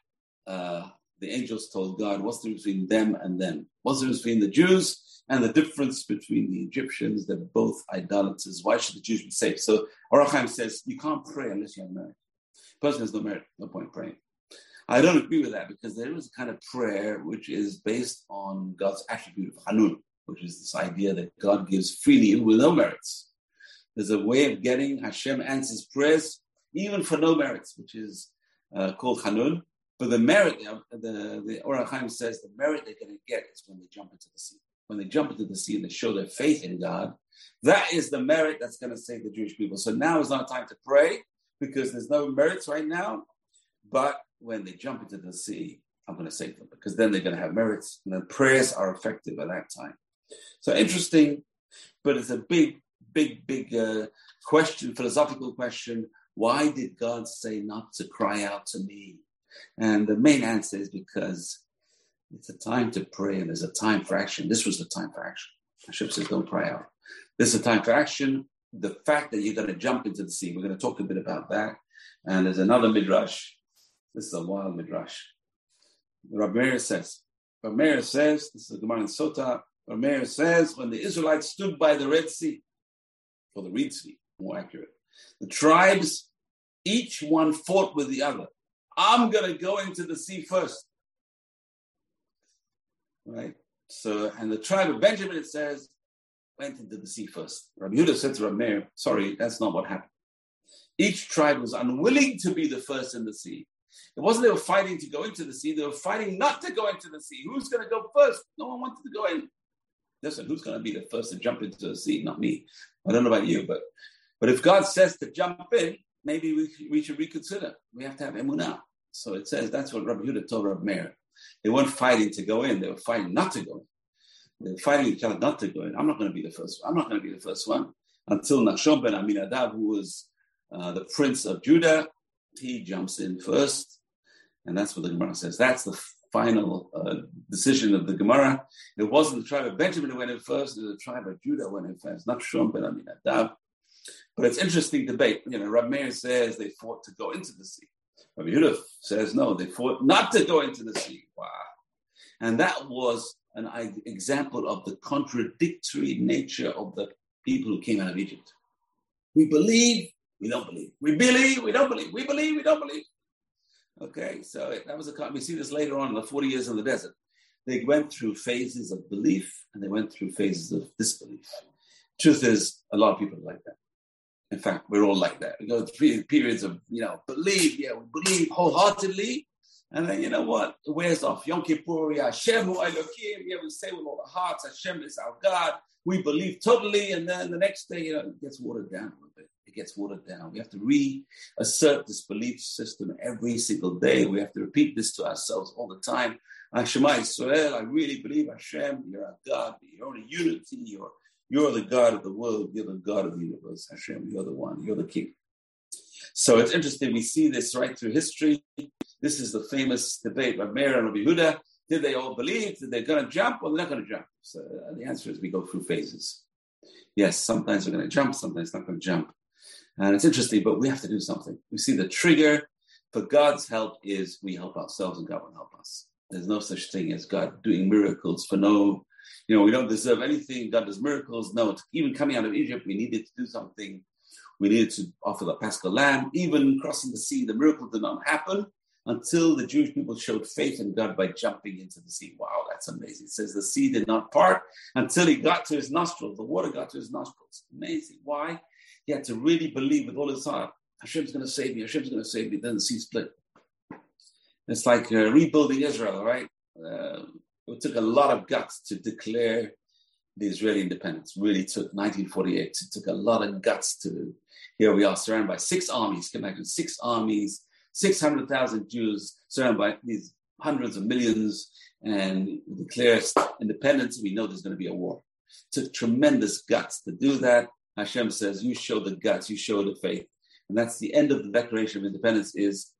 uh, the angels told God, what's the difference between them and them? What's the difference between the Jews and the difference between the Egyptians? They're both idolaters. Why should the Jews be saved? So Ohr HaChaim says, you can't pray unless you have merit. Person has no merit, no point praying. I don't agree with that because there is a kind of prayer which is based on God's attribute of Hanun, which is this idea that God gives freely with no merits. There's a way of getting Hashem answers prayers even for no merits, which is uh, called Hanun. But the merit, the, the Ohr HaChaim says the merit they're going to get is when they jump into the sea. When they jump into the sea and they show their faith in God, that is the merit that's going to save the Jewish people. So now is not time to pray because there's no merits right now. But when they jump into the sea, I'm going to save them because then they're going to have merits and then prayers are effective at that time. So interesting, but it's a big, big, big uh, question, philosophical question. Why did God say not to cry out to me? And the main answer is because it's a time to pray and there's a time for action. This was the time for action. Hashem says, don't cry out. This is a time for action. The fact that you're going to jump into the sea, we're going to talk a bit about that. And there's another midrash this is a wild midrash. Rabbi Meir says, Rabbi Meir says, this is a Gemara in Sota, Rabbi Meir says, when the Israelites stood by the Red Sea, or the Reed Sea, more accurate, the tribes, each one fought with the other. I'm going to go into the sea first. Right? So, and the tribe of Benjamin, it says, went into the sea first. Rabbi Yehuda said to Rabbi Meir, sorry, that's not what happened. Each tribe was unwilling to be the first in the sea. It wasn't they were fighting to go into the sea, they were fighting not to go into the sea. Who's going to go first? No one wanted to go in. Listen, who's going to be the first to jump into the sea? Not me. I don't know about you, but but if God says to jump in, maybe we, we should reconsider. We have to have emunah. So it says that's what Rabbi Yehuda told Rabbi Meir. They weren't fighting to go in; they were fighting not to go in. They were fighting each other not to go in. I'm not going to be the first. One. I'm not going to be the first one until Nachshon ben Aminadab, who was uh, the prince of Judah, he jumps in first, and that's what the Gemara says. That's the final uh, decision of the Gemara. It wasn't the tribe of Benjamin who went in first; it was the tribe of Judah who went in first, Nachshon ben Aminadab. But it's interesting debate. You know, Rabbi Meir says they fought to go into the sea. Rabbi says no, they fought not to go into the sea. Wow, and that was an example of the contradictory nature of the people who came out of Egypt. We believe we don't believe. We believe, we don't believe. We believe, we don't believe. Okay, so that was a we see this later on in the 40 years in the desert. They went through phases of belief and they went through phases of disbelief. Truth is, a lot of people are like that. In fact, we're all like that. We go through periods of, you know, believe, yeah, we believe wholeheartedly, and then you know what? It wears off. Yom Kippur, Hashem Elokim. Yeah, we say with all the hearts, Hashem is our God. We believe totally, and then the next day, you know, it gets watered down a little bit. It gets watered down. We have to reassert this belief system every single day. We have to repeat this to ourselves all the time. Shema Israel, I really believe Hashem, you're our God, you're only unity, you're, you're the God of the world, you're the God of the universe, Hashem, you're the one, you're the King. So it's interesting, we see this right through history. This is the famous debate by Meir and Rabbi Huda. Did they all believe that they're going to jump or they're not going to jump? So uh, the answer is we go through phases. Yes, sometimes we're going to jump, sometimes not going to jump. And it's interesting, but we have to do something. We see the trigger for God's help is we help ourselves and God will help us. There's no such thing as God doing miracles for no, you know, we don't deserve anything. God does miracles. No, even coming out of Egypt, we needed to do something. We needed to offer the paschal lamb. Even crossing the sea, the miracle did not happen until the Jewish people showed faith in God by jumping into the sea. Wow, that's amazing. It says the sea did not part until he got to his nostrils. The water got to his nostrils. Amazing. Why? He had to really believe with all his heart. Hashem's going to save me. Hashem's going to save me. Then the sea split. It's like uh, rebuilding Israel, right? Uh, it took a lot of guts to declare the Israeli independence. Really took 1948. It took a lot of guts to. Here we are, surrounded by six armies. Can imagine six armies 600,000 Jews surrounded by these hundreds of millions and declares independence, we know there's going to be a war. It took tremendous guts to do that. Hashem says, you show the guts, you show the faith. And that's the end of the Declaration of Independence is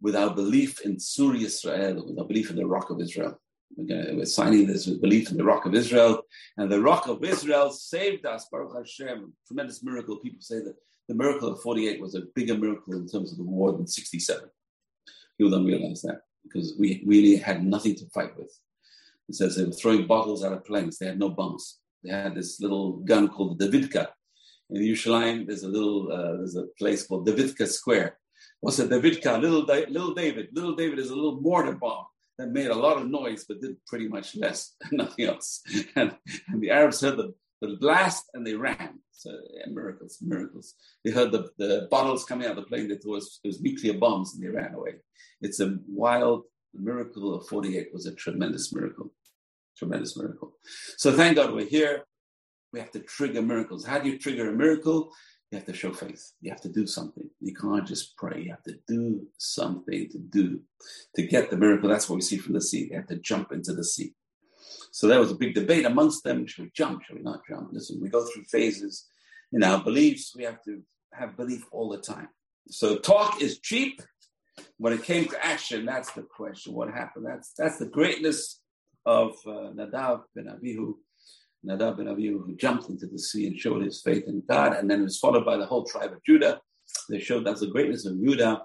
without belief in Tzur Israel, without belief in the Rock of Israel. We're signing this with belief in the Rock of Israel. And the Rock of Israel saved us, Baruch Hashem. Tremendous miracle. People say that the miracle of 48 was a bigger miracle in terms of the war than 67. People don't realize that because we really had nothing to fight with. It says they were throwing bottles out of planes. They had no bombs. They had this little gun called the Davidka. In Yerushalayim, there's a little, uh, there's a place called Davidka Square. What's a Davidka? Little, little David. Little David is a little mortar bomb that made a lot of noise but did pretty much less, nothing else. And, and the Arabs heard the, the blast and they ran. So yeah, miracles, miracles. They heard the, the bottles coming out of the plane. They thought it was, it was nuclear bombs and they ran away. It's a wild miracle of 48 was a tremendous miracle. Tremendous miracle. So thank God we're here. We have to trigger miracles. How do you trigger a miracle? You have to show faith. You have to do something. You can't just pray. You have to do something to do to get the miracle. That's what we see from the sea. They have to jump into the sea. So there was a big debate amongst them. Should we jump? Should we not jump? Listen, we go through phases in our beliefs. We have to have belief all the time. So talk is cheap. When it came to action, that's the question. What happened? That's that's the greatness of uh, Nadav ben Avihu. Nadav ben Avihu who jumped into the sea and showed his faith in God, and then was followed by the whole tribe of Judah. They showed that's the greatness of Judah.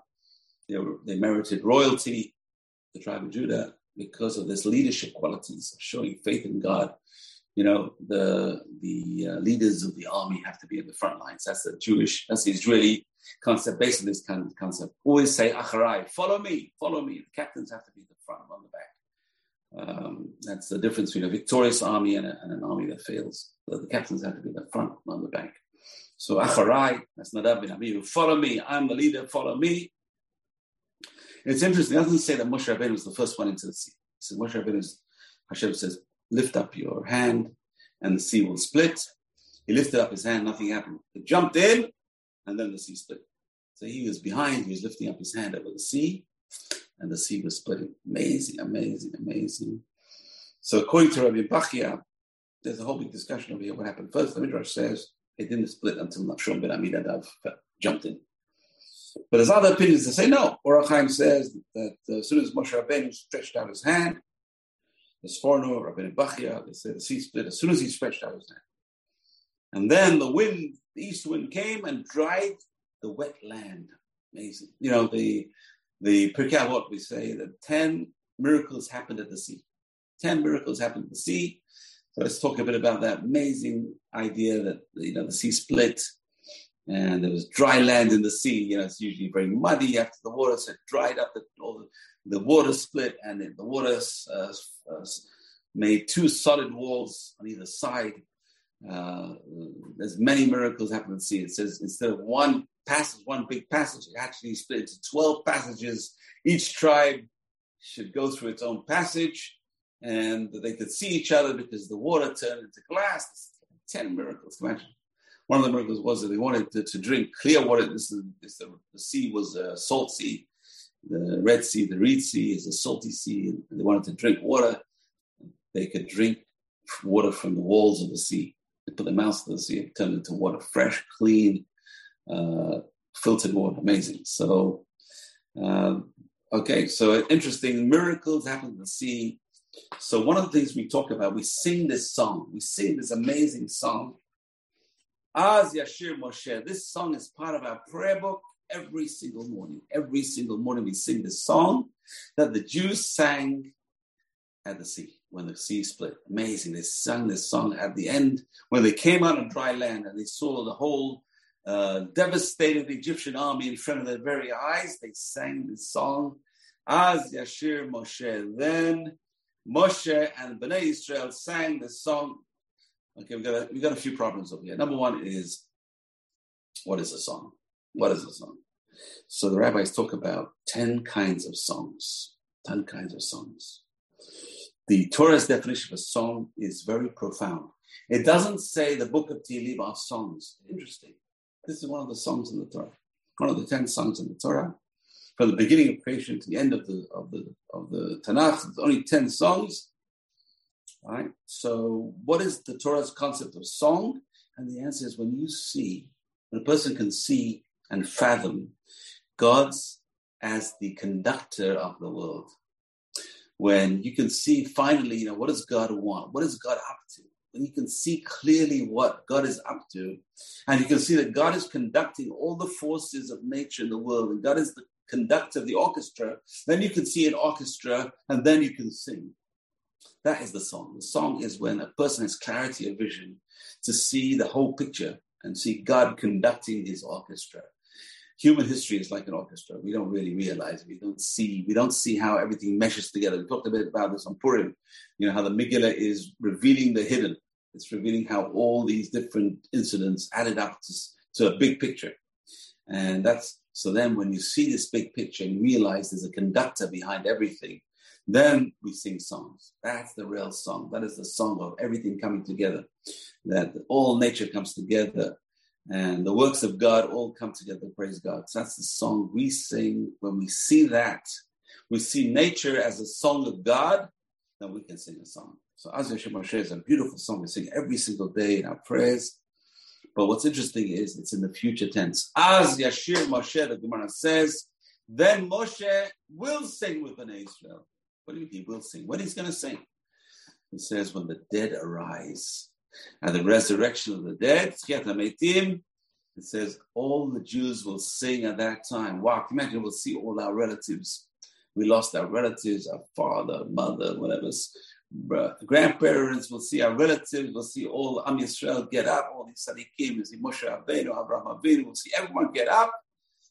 They, were, they merited royalty, the tribe of Judah, because of this leadership qualities of showing faith in God. You know, the the uh, leaders of the army have to be in the front lines. That's the Jewish, that's the Israeli concept, based on this kind of concept. Always say, Acharai, follow me, follow me. The captains have to be in the front, on the back. Um, that's the difference between a victorious army and, a, and an army that fails. The, the, captains have to be in the front, not the back. So Acharai, that's Nadab bin Abihu, follow me, I'm the leader, follow me. It's interesting. It doesn't say that Moshe Rabbeinu was the first one into the sea. Says Moshe Rabbeinu, Hashem says, lift up your hand and the sea will split. He lifted up his hand, nothing happened. He jumped in and then the sea split. So he was behind, he was lifting up his hand over the sea and the sea was splitting. Amazing, amazing, amazing. So according to Rabbi Bachia, there's a whole big discussion over here. What happened first? The Midrash says it didn't split until Nachshon ben Aminadav jumped in. But there's other opinions that say no. Or Chaim says that uh, as soon as Moshe Rabbeinu stretched out his hand, the Sforno, Rabbeinu Bachia, they say the sea split as soon as he stretched out his hand. And then the wind, the east wind came and dried the wet land. Amazing. You know, the the Pirkei Avot, we say that 10 miracles happened at the sea. 10 miracles happened at the sea. So let's talk a bit about that amazing idea that, you know, the sea split and there was dry land in the sea. You know, it's usually very muddy after the water so it dried up. The, all the, the water split, and the water uh, uh, made two solid walls on either side. Uh, there's many miracles happen at sea. It says instead of one passage, one big passage, it actually split into 12 passages. Each tribe should go through its own passage and they could see each other because the water turned into glass. 10 miracles. Imagine. One of the miracles was that they wanted to, to drink clear water. This is, this, the, the sea was a salt sea. The Red Sea, the Reed Sea is a salty sea. And they wanted to drink water. They could drink water from the walls of the sea. They put their mouths to the sea, it turned into water, fresh, clean, uh, filtered water. Amazing. So, uh, okay, so interesting miracles happen in the sea. So one of the things we talk about, we sing this song. We sing this amazing song. Az Yashir Moshe. This song is part of our prayer book every single morning. Every single morning we sing this song that the Jews sang at the sea when the sea split. Amazing. They sang this song at the end when they came out on dry land and they saw the whole uh, devastated the Egyptian army in front of their very eyes. They sang this song. Az Yashir Moshe. Then Moshe and Bnei Israel sang the song. Okay, we got a, we got a few problems over here. Number one is what is a song? What is a song? So the rabbis talk about ten kinds of songs. Ten kinds of songs. The Torah's definition of a song is very profound. It doesn't say the book of Tehillim are songs. Interesting. This is one of the songs in the Torah. One of the ten songs in the Torah from the beginning of creation to the end of the of the of the Tanakh. It's only ten songs. Right. So, what is the Torah's concept of song? And the answer is when you see, when a person can see and fathom God's as the conductor of the world. When you can see finally, you know, what does God want? What is God up to? When you can see clearly what God is up to, and you can see that God is conducting all the forces of nature in the world, and God is the conductor of the orchestra, then you can see an orchestra and then you can sing. That is the song. The song is when a person has clarity of vision to see the whole picture and see God conducting his orchestra. Human history is like an orchestra. We don't really realize. We don't see. We don't see how everything meshes together. We talked a bit about this on Purim. You know how the Megillah is revealing the hidden. It's revealing how all these different incidents added up to, to a big picture, and that's so then when you see this big picture and realize there's a conductor behind everything, then we sing songs. That's the real song. That is the song of everything coming together. That all nature comes together and the works of God all come together. Praise God. So that's the song we sing. When we see that, we see nature as a song of God, then we can sing a song. So Az Moshe is a beautiful song we sing every single day in our prayers. But what's interesting is it's in the future tense. Az Yashir Moshe, the Gemara says, then Moshe will sing with Bnei Israel. What do you mean he will sing? When he's going to sing? He says, when the dead arise. At the resurrection of the dead, it says, all the Jews will sing at that time. Wow, can you imagine we'll see all our relatives. We lost our relatives, our father, mother, whatever grandparents, will see our relatives, we'll see all Am Yisrael get up, all these Tzaddikim, we'll see Moshe Rabbeinu, Abraham Avinu, we'll see everyone get up.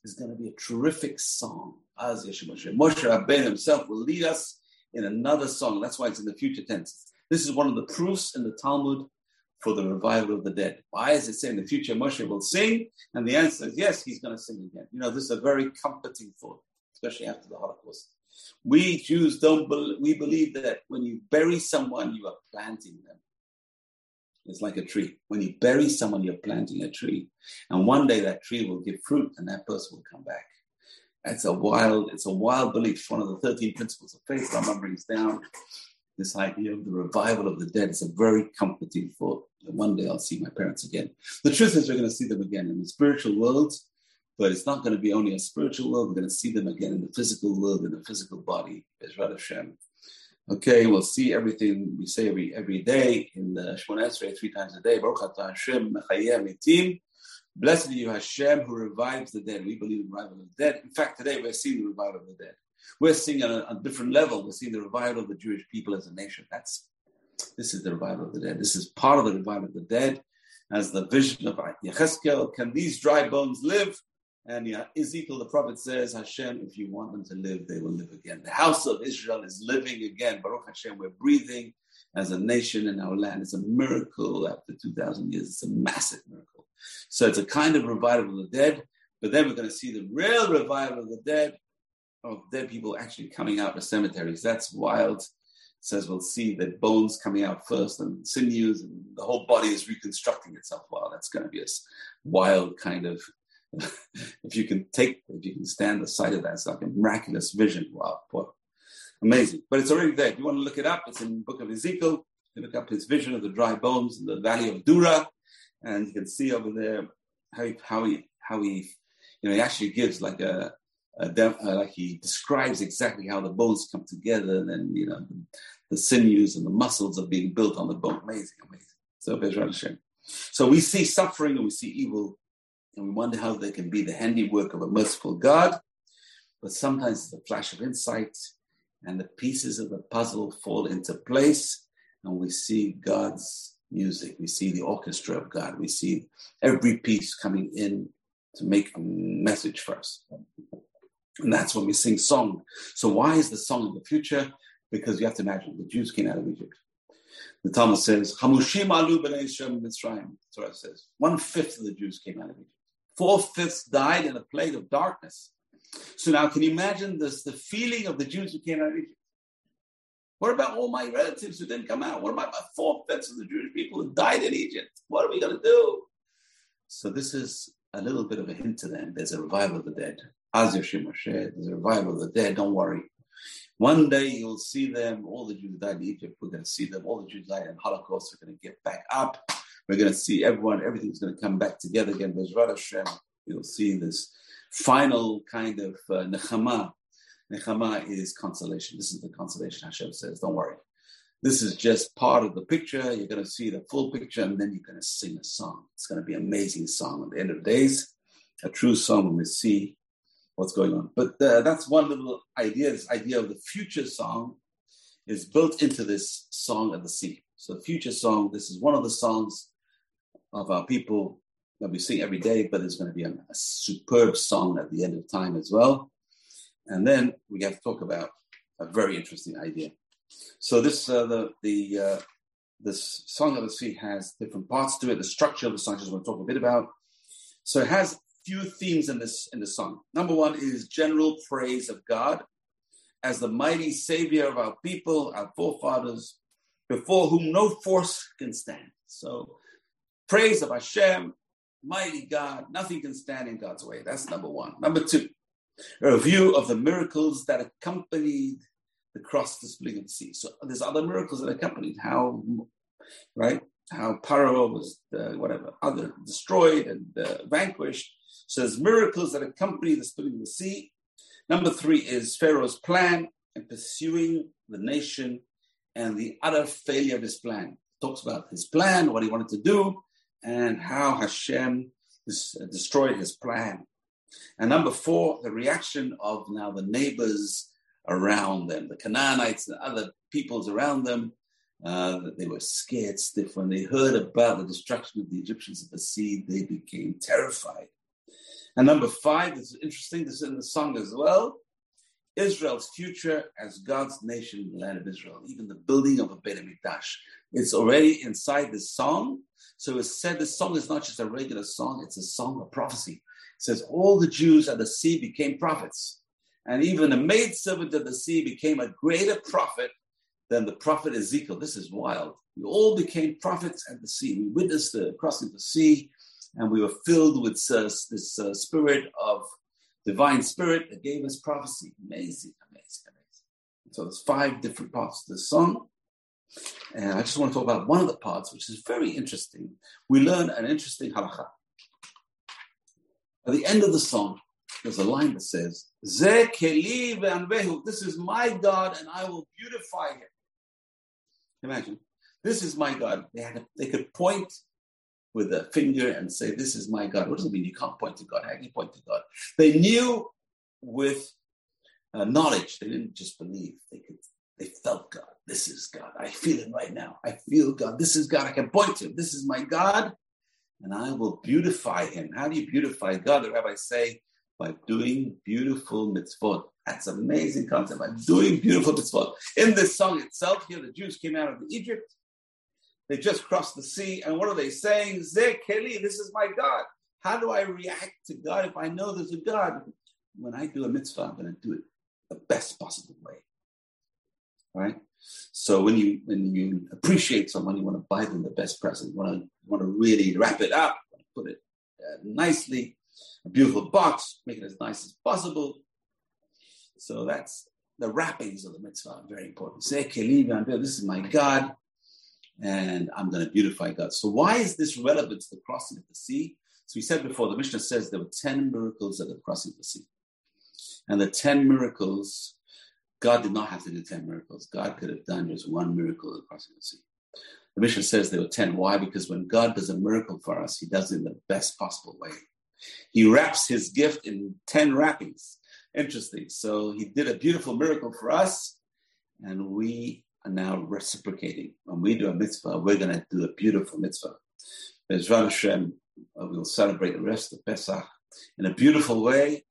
It's going to be a terrific song. Az Moshe. Moshe Rabbeinu himself will lead us in another song. That's why it's in the future tense. This is one of the proofs in the Talmud for the revival of the dead. Why is it saying the future Moshe will sing? And the answer is yes, he's going to sing again. You know, this is a very comforting thought, especially after the Holocaust. We Jews don't be- we believe that when you bury someone, you are planting them. It's like a tree. When you bury someone, you're planting a tree, and one day that tree will give fruit, and that person will come back. It's a wild, it's a wild belief. One of the thirteen principles of faith. Rambam brings down this idea of the revival of the dead. is a very comforting thought. One day I'll see my parents again. The truth is, we're going to see them again in the spiritual world but it's not going to be only a spiritual world. We're going to see them again in the physical world, in the physical body, Bezrat Hashem. Okay, we'll see everything we say every every day in the Shemona Esrei three times a day. Baruch Hashem, Mitim. Blessed are you, Hashem, who revives the dead. We believe in revival of the dead. In fact, today we're seeing the revival of the dead. We're seeing on a, a different level. We're seeing the revival of the Jewish people as a nation. That's this is the revival of the dead. This is part of the revival of the dead, as the vision of Yechezkel. Can these dry bones live? And yeah, Ezekiel, the prophet says, Hashem, if you want them to live, they will live again. The house of Israel is living again. Baruch Hashem, we're breathing as a nation in our land. It's a miracle after 2,000 years. It's a massive miracle. So it's a kind of revival of the dead, but then we're going to see the real revival of the dead, of dead people actually coming out of cemeteries. That's wild. It says we'll see the bones coming out first and sinews, and the whole body is reconstructing itself. Wow, that's going to be a wild kind of. if you can take, if you can stand the sight of that, it's like a miraculous vision. Wow, boy, amazing. But it's already there. If you want to look it up, it's in book of Ezekiel. You look up his vision of the dry bones in the valley of Dura, and you can see over there how he, how he, how he, you know, he actually gives like a, a uh, like he describes exactly how the bones come together, and then you know the, the, sinews and the muscles are being built on the bone. Amazing, amazing. So Bezrat Hashem. So we see suffering and we see evil, and we wonder how they can be the handiwork of a merciful God. But sometimes it's a flash of insight, and the pieces of the puzzle fall into place, and we see God's music. We see the orchestra of God. We see every piece coming in to make a message for us. And that's when we sing song. So why is the song of the future? Because you have to imagine the Jews came out of Egypt. The Talmud says, Hamushim alu Mitzrayim. Torah says, one fifth of the Jews came out of Egypt. Four fifths died in a plague of darkness. So now, can you imagine this? The feeling of the Jews who came out of Egypt. What about all my relatives who didn't come out? What about my four fifths of the Jewish people who died in Egypt? What are we going to do? So this is a little bit of a hint to them. There's a revival of the dead. There's a revival of the dead. Don't worry. One day you'll see them. All the Jews died in Egypt. We're going to see them. All the Jews died in Holocaust. We're going to get back up. We're going to see everyone. Everything's going to come back together again. Bezrat Hashem. You'll see this final kind of uh, nechama Nechama is consolation. This is the consolation Hashem says. Don't worry. This is just part of the picture. You're going to see the full picture, and then you're going to sing a song. It's going to be an amazing song at the end of the days, a true song when we see what's going on. But uh, that's one little idea. This idea of the future song is built into this song of the sea. So, future song. This is one of the songs of our people that we sing every day, but it's going to be a, a superb song at the end of time as well. And then we have to talk about a very interesting idea. So this uh, the the uh, this song of the sea has different parts to it. The structure of the song I just want to talk a bit about. So it has few themes in this in the song. Number one is general praise of God as the mighty savior of our people, our forefathers, before whom no force can stand. So praise of Hashem, mighty God, nothing can stand in God's way. That's number one. Number two, a review of the miracles that accompanied the cross, the splitting of the sea. So there's other miracles that accompanied how, right? How Paro was uh, whatever other destroyed and uh, vanquished. So there's miracles that accompany the splitting of the sea. Number three is Pharaoh's plan and pursuing the nation and the utter failure of his plan. Talks about his plan, what he wanted to do, and how Hashem destroyed his plan. And number four, the reaction of now the neighbors around them, the Canaanites and other peoples around them, uh, they were scared stiff. When they heard about the destruction of the Egyptians at the sea, they became terrified. And number five, this is interesting, this is in the song as well. Israel's future as God's nation in the land of Israel, even the building of a Beit HaMikdash. It's already inside the song. So it's said this song is not just a regular song, it's a song of prophecy It says all the Jews at the sea became prophets. And even the maidservant of the sea became a greater prophet than the prophet Ezekiel. This is wild. We all became prophets at the sea. We witnessed the crossing of the sea, and we were filled with uh, this uh, spirit of divine spirit that gave us prophecy. Amazing, amazing, amazing. So there's five different parts of the song. And I just want to talk about one of the parts, which is very interesting. We learn an interesting halacha. At the end of the song, there's a line that says, This is my God, and I will beautify him. Imagine, this is my God. They, had a, they could point with a finger and say, This is my God. What does it mean? You can't point to God. How can you point to God? They knew with uh, knowledge. They didn't just believe. They could. They felt God. This is God. I feel it right now. I feel God. This is God. I can point to him. This is my God, and I will beautify him. How do you beautify God? The rabbis say by doing beautiful mitzvot, That's amazing concept. I'm doing beautiful mitzvot. In this song itself, here the Jews came out of Egypt. They just crossed the sea, and what are they saying? Zeh Keli, this is my God. How do I react to God if I know there's a God? When I do a mitzvah, I'm going to do it the best possible way. Right? So when you when you appreciate someone, you want to buy them the best present. You want to you want to really wrap it up, put it uh, nicely, a beautiful box, make it as nice as possible. So that's the wrappings of the mitzvah very important. Say, this is my God, and I'm going to beautify God. So why is this relevant to the crossing of the sea? So we said before, the Mishnah says there were 10 miracles at the crossing of the sea. And the 10 miracles, God did not have to do 10 miracles. God could have done just one miracle at the crossing of the sea. The Mishnah says there were 10. Why? Because when God does a miracle for us, he does it in the best possible way. He wraps his gift in 10 wrappings. Interesting. So he did a beautiful miracle for us, and we are now reciprocating. When we do a mitzvah, we're going to do a beautiful mitzvah. Bezrat Hashem, uh, we'll celebrate the rest of Pesach in a beautiful way,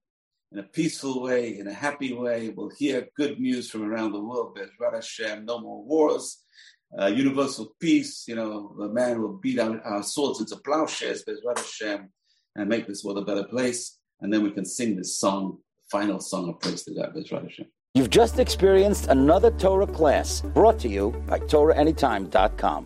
in a peaceful way, in a happy way. We'll hear good news from around the world. Bezrat Hashem, no more wars, uh, universal peace. You know, the man will beat our, our swords into plowshares, Bezrat Hashem, and make this world a better place. And then we can sing this song, final song of praise to God, Bezrat Hashem. You've just experienced another Torah class brought to you by TorahAnytime.com.